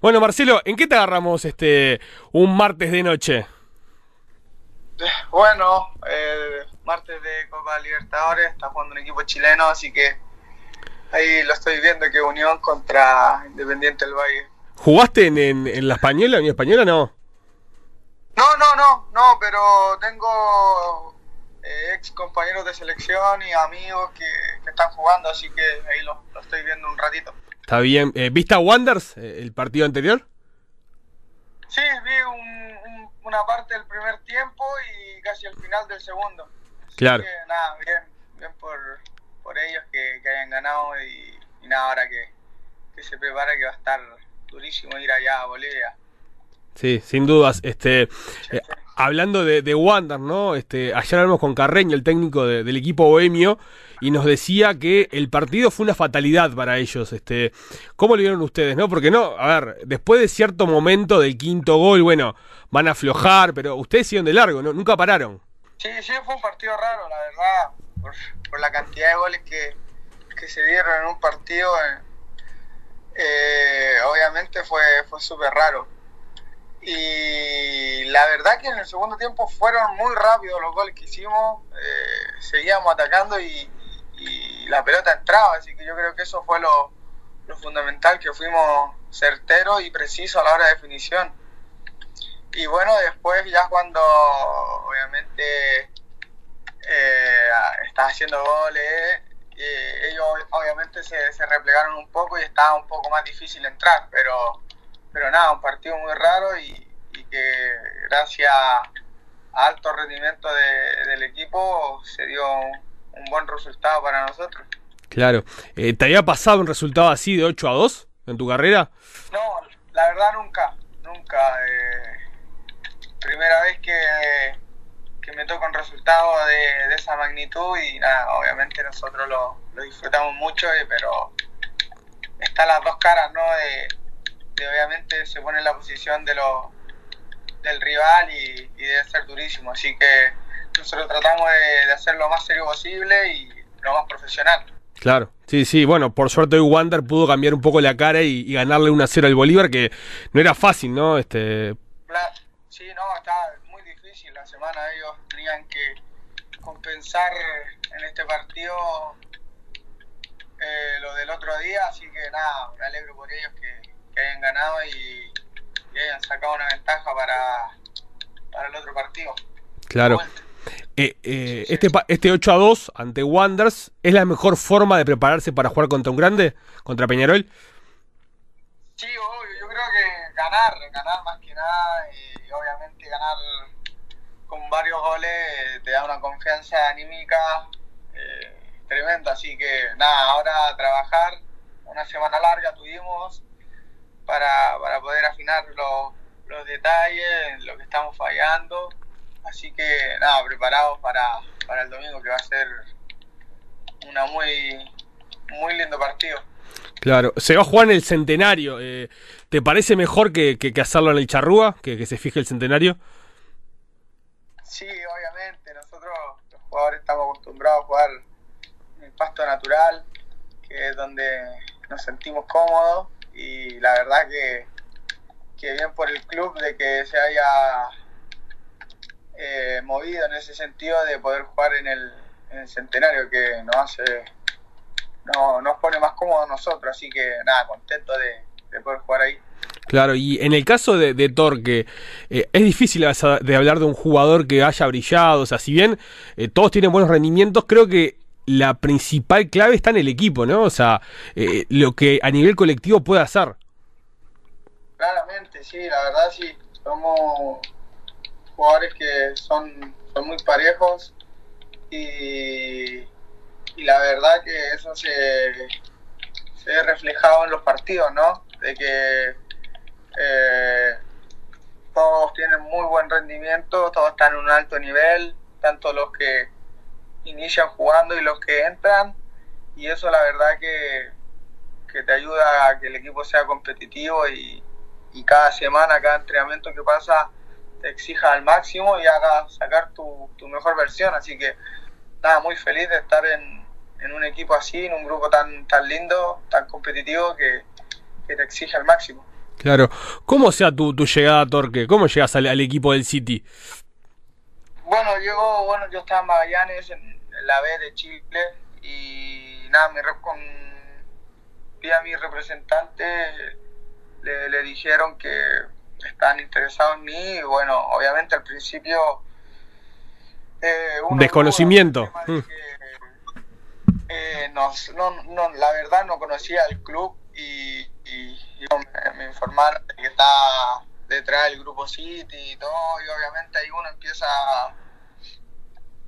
Bueno, Marcelo, ¿en qué te agarramos este un martes de noche? Bueno, el martes de Copa Libertadores, está jugando un equipo chileno, así que ahí lo estoy viendo que Unión contra Independiente del Valle. ¿Jugaste en, en, la española, en española no? No, no, no, no, pero tengo eh, ex compañeros de selección y amigos que, están jugando, así que ahí lo, estoy viendo un ratito. Está bien. Eh, ¿Viste a Wanders eh, el partido anterior? Sí, vi una parte del primer tiempo y casi al final del segundo. claro. nada, bien, bien por, por ellos que, hayan ganado y, nada, ahora que, que se prepara que va a estar durísimo ir allá a Bolivia. Sí, sin dudas. Este, eh, hablando de, de, Wander, ¿no? Este, ayer hablamos con Carreño, el técnico del equipo bohemio, y nos decía que el partido fue una fatalidad para ellos. Este, ¿Cómo lo vieron ustedes, no? Porque no, a ver, después de cierto momento del quinto gol, bueno, van a aflojar, pero ustedes siguen de largo, ¿no? Nunca pararon. Sí, sí, fue un partido raro, la verdad, por, la cantidad de goles que, que se dieron en un partido. Eh, obviamente fue, fue súper raro y la verdad que en el segundo tiempo fueron muy rápidos los goles que hicimos, eh, seguíamos atacando y, la pelota entraba, así que yo creo que eso fue lo, fundamental, que fuimos certeros y precisos a la hora de definición. Y bueno, después ya cuando obviamente eh, estás haciendo goles, eh, ellos obviamente se, se replegaron un poco y estaba un poco más difícil entrar, pero pero nada, un partido muy raro y, que gracias a alto rendimiento del equipo se dio un, buen resultado para nosotros. Claro. Eh, ¿Te había pasado un resultado así de 8 a 2 en tu carrera? No, la verdad nunca, nunca. Eh, primera vez que, que me toca un resultado de, esa magnitud y nada, obviamente nosotros lo, disfrutamos mucho, eh, pero están las dos caras, ¿no? De, obviamente se pone en la posición de lo, del rival y, debe ser durísimo. Así que nosotros tratamos de, hacer lo más serio posible y lo más profesional. Claro, sí, sí, bueno, por suerte hoy Wander pudo cambiar un poco la cara y, ganarle 1 a 0 al Bolívar, que no era fácil, ¿no? Este... sí, no, estaba muy difícil la semana, ellos tenían que compensar en este partido eh, lo del otro día, así que nada, me alegro por ellos que, que hayan ganado y, hayan sacado una ventaja para, para el otro partido. Claro. Eh, eh, este, este 8 a 2 ante Wanders es la mejor forma de prepararse para jugar contra un grande, contra Peñarol. Sí, obvio, yo creo que ganar, ganar más que nada y obviamente ganar con varios goles te da una confianza anímica eh, tremenda, así que nada, ahora a trabajar, una semana larga tuvimos, para, para poder afinar los, los detalles, lo que estamos fallando. Así que nada, preparados para, para el domingo que va a ser una muy, muy lindo partido. Claro, se va a jugar en el centenario. Eh, ¿Te parece mejor que, que, hacerlo en el Charrúa, que, que se fije el centenario? Sí, obviamente. Nosotros, los jugadores, estamos acostumbrados a jugar en el pasto natural, que es donde nos sentimos cómodos y la verdad que, que bien por el club de que se haya eh, movido en ese sentido de poder jugar en el, centenario que nos hace no, nos pone más cómodos nosotros así que nada contento de, poder jugar ahí. Claro, y en el caso de, de Torque, eh, es difícil de hablar de un jugador que haya brillado, o sea, si bien eh, todos tienen buenos rendimientos, creo que la principal clave está en el equipo, ¿no? O sea, eh, lo que a nivel colectivo puede hacer. Claramente, sí, la verdad sí. Somos jugadores que son, son muy parejos y, y la verdad que eso se, se ve reflejado en los partidos, ¿no? De que eh, todos tienen muy buen rendimiento, todos están en un alto nivel, tanto los que inician jugando y los que entran y eso la verdad que, que te ayuda a que el equipo sea competitivo y, y, cada semana, cada entrenamiento que pasa te exija al máximo y haga sacar tu, tu mejor versión. Así que nada, muy feliz de estar en, en, un equipo así, en un grupo tan, tan lindo, tan competitivo que, que te exige al máximo. Claro. ¿Cómo sea tu, tu llegada Torque? ¿Cómo llegas al, al equipo del City? Bueno, llegó, bueno, yo estaba en Magallanes, en la B de Chile, y nada, me con, vi a mi representante, le, le dijeron que estaban interesados en mí, y bueno, obviamente al principio... Eh, Desconocimiento. Que, eh, no, no, la verdad no conocía el club y, y, y me, me, informaron que está detrás del grupo City y todo, y obviamente ahí uno empieza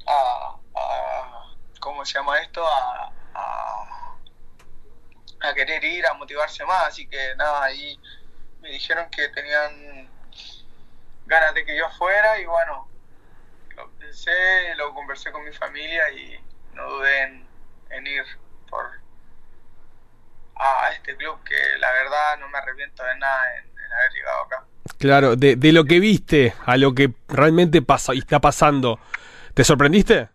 a, ¿cómo se llama esto? A, a, querer ir, a motivarse más, así que nada, ahí me dijeron que tenían ganas de que yo fuera y bueno, lo pensé, lo conversé con mi familia y no dudé en, en ir por a este club que la verdad no me arrepiento de nada en haber llegado acá. Claro, de, de, lo que viste a lo que realmente pasa y está pasando, ¿te sorprendiste?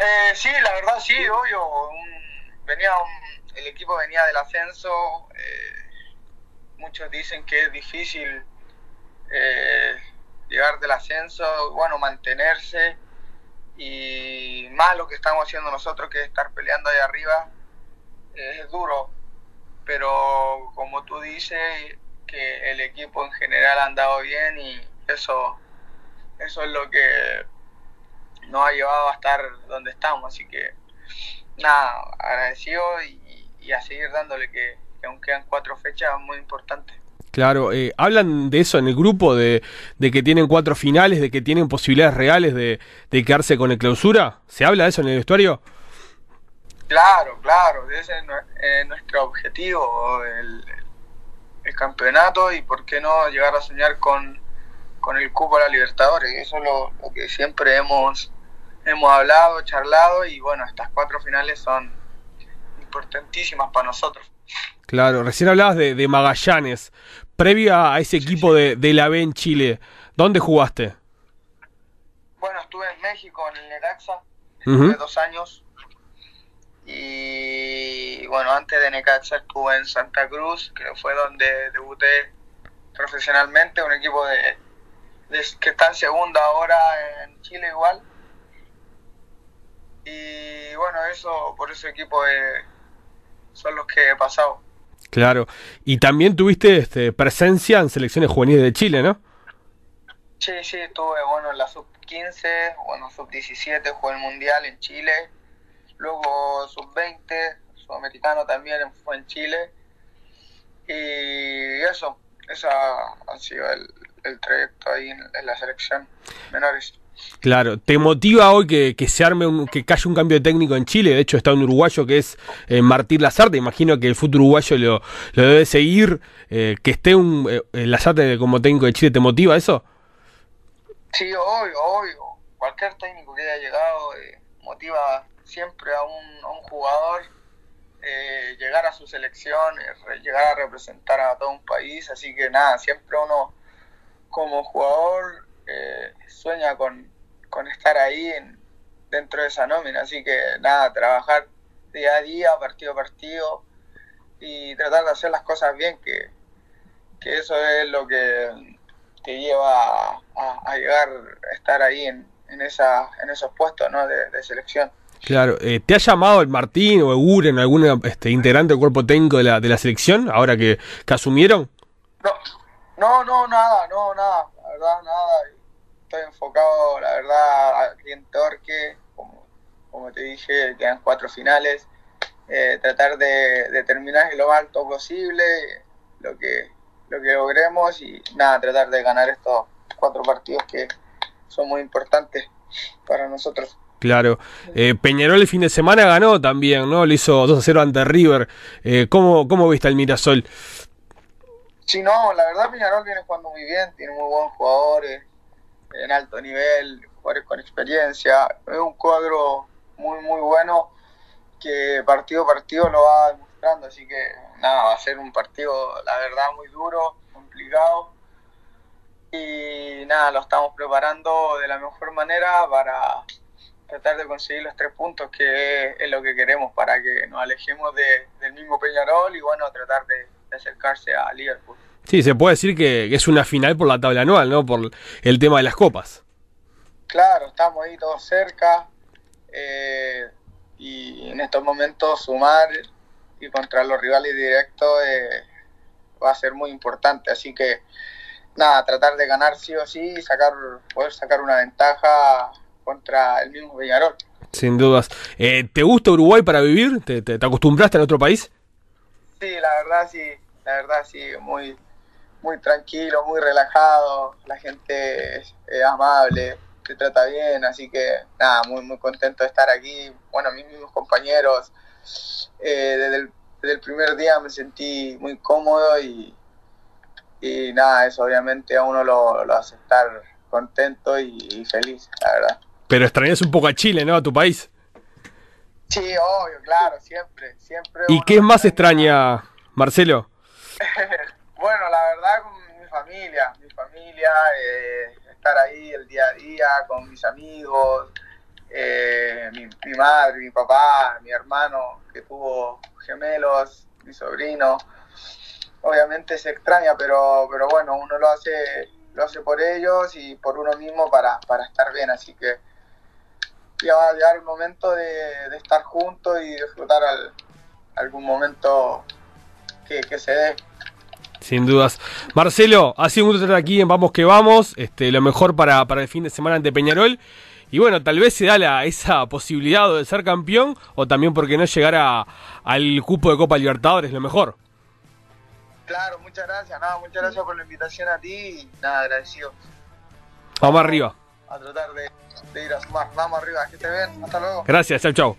Eh, sí, la verdad sí, obvio. Un, venía un, el equipo venía del ascenso. Eh, muchos dicen que es difícil eh, llegar del ascenso, bueno, mantenerse y más lo que estamos haciendo nosotros que estar peleando ahí arriba es duro pero como tú dices que el equipo en general ha andado bien y eso eso es lo que nos ha llevado a estar donde estamos así que nada agradecido y, a seguir dándole que, que aún quedan cuatro fechas muy importantes Claro, eh, hablan de eso en el grupo, de, de, que tienen cuatro finales, de que tienen posibilidades reales de, de, quedarse con el clausura. ¿Se habla de eso en el vestuario? Claro, claro, ese es nuestro objetivo, el, el, campeonato y por qué no llegar a soñar con, con el cupo a la Libertadores. Eso es lo, lo que siempre hemos, hemos hablado, charlado y bueno, estas cuatro finales son importantísimas para nosotros. Claro, recién hablabas de, de Magallanes. Previa a ese equipo de, de, la B en Chile, ¿dónde jugaste? Bueno, estuve en México, en el Necaxa, uh -huh. dos años. Y bueno, antes de Necaxa estuve en Santa Cruz, que fue donde debuté profesionalmente, un equipo de, de que está en segunda ahora en Chile igual. Y bueno, eso por ese equipo de, son los que he pasado. Claro. Y también tuviste este, presencia en selecciones juveniles de Chile, ¿no? Sí, sí, tuve, bueno, en la sub-15, bueno, sub-17 jugué el Mundial en Chile, luego sub-20, sudamericano también fue en Chile. Y eso, ese ha sido el, el trayecto ahí en, en, la selección menores. Claro, ¿te motiva hoy que, que se arme, un, que haya un cambio de técnico en Chile? De hecho, está un uruguayo que es eh, Martín Lazarte. Imagino que el fútbol uruguayo lo, lo debe seguir. Eh, que esté un eh, Lazarte como técnico de Chile, ¿te motiva eso? Sí, obvio, obvio. Cualquier técnico que haya llegado eh, motiva siempre a un, jugador eh, llegar a su selección, eh, llegar a representar a todo un país. Así que nada, siempre uno como jugador eh, sueña con, con, estar ahí en, dentro de esa nómina. Así que nada, trabajar día a día, partido a partido y tratar de hacer las cosas bien, que, que eso es lo que te lleva a, a, llegar a estar ahí en, en, esa, en esos puestos ¿no? de selección. Claro, eh, ¿te ha llamado el Martín o Eguren, algún este, integrante del cuerpo técnico de la, de la selección, ahora que, que asumieron? No, no, no, nada, no, nada, la verdad, nada. Estoy enfocado, la verdad, aquí en Torque, como, te dije, quedan cuatro finales. Eh, tratar de, de, terminar lo más alto posible, lo que, lo que logremos y nada, tratar de ganar estos cuatro partidos que son muy importantes para nosotros. Claro. Eh, Peñarol el fin de semana ganó también, ¿no? Le hizo 2 a 0 ante River. Eh, ¿cómo, ¿Cómo viste el Mirasol? Sí, no, la verdad Peñarol viene jugando muy bien, tiene muy buenos jugadores, en alto nivel, jugadores con experiencia. Es un cuadro muy, muy bueno que partido a partido lo va demostrando, así que nada, va a ser un partido, la verdad, muy duro, complicado. Y nada, lo estamos preparando de la mejor manera para tratar de conseguir los tres puntos que es, lo que queremos para que nos alejemos de, del mismo Peñarol y bueno, tratar de, acercarse a Liverpool. Sí, se puede decir que es una final por la tabla anual, ¿no? Por el tema de las copas. Claro, estamos ahí todos cerca eh, y en estos momentos sumar y contra los rivales directos eh, va a ser muy importante, así que nada, tratar de ganar sí o sí y sacar, poder sacar una ventaja contra el mismo Peñarol. Sin dudas. Eh, ¿Te gusta Uruguay para vivir? ¿Te, te, acostumbraste en otro país? Sí, la verdad sí, la verdad sí, muy, muy tranquilo, muy relajado, la gente es, amable, te trata bien, así que nada, muy, muy contento de estar aquí. Bueno, mis mismos compañeros, eh, desde, el, desde el primer día me sentí muy cómodo y, y nada, eso obviamente a uno lo, lo hace estar contento y, feliz, la verdad. Pero extrañas un poco a Chile, ¿no? A tu país. Sí, obvio, claro, siempre, siempre. ¿Y qué es más extraña, Marcelo? bueno, la verdad, con mi familia, mi familia, eh, estar ahí el día a día con mis amigos, eh, mi, mi madre, mi papá, mi hermano que tuvo gemelos, mi sobrino obviamente se extraña, pero, pero bueno, uno lo hace, lo hace por ellos y por uno mismo para, para estar bien, así que ya va a llegar el momento de, estar juntos y disfrutar algún momento que, se dé. Sin dudas. Marcelo, ha sido un gusto estar aquí en Vamos que Vamos. Este, lo mejor para, para el fin de semana ante Peñarol. Y bueno, tal vez se da la, esa posibilidad de ser campeón o también porque no llegar al cupo de Copa Libertadores, lo mejor. Claro, muchas gracias. Nada, muchas gracias por la invitación a ti y nada, agradecido. Vamos arriba. A tratar de, ir a sumar. Vamos arriba, que te ven. Hasta luego. Gracias, chao, chao.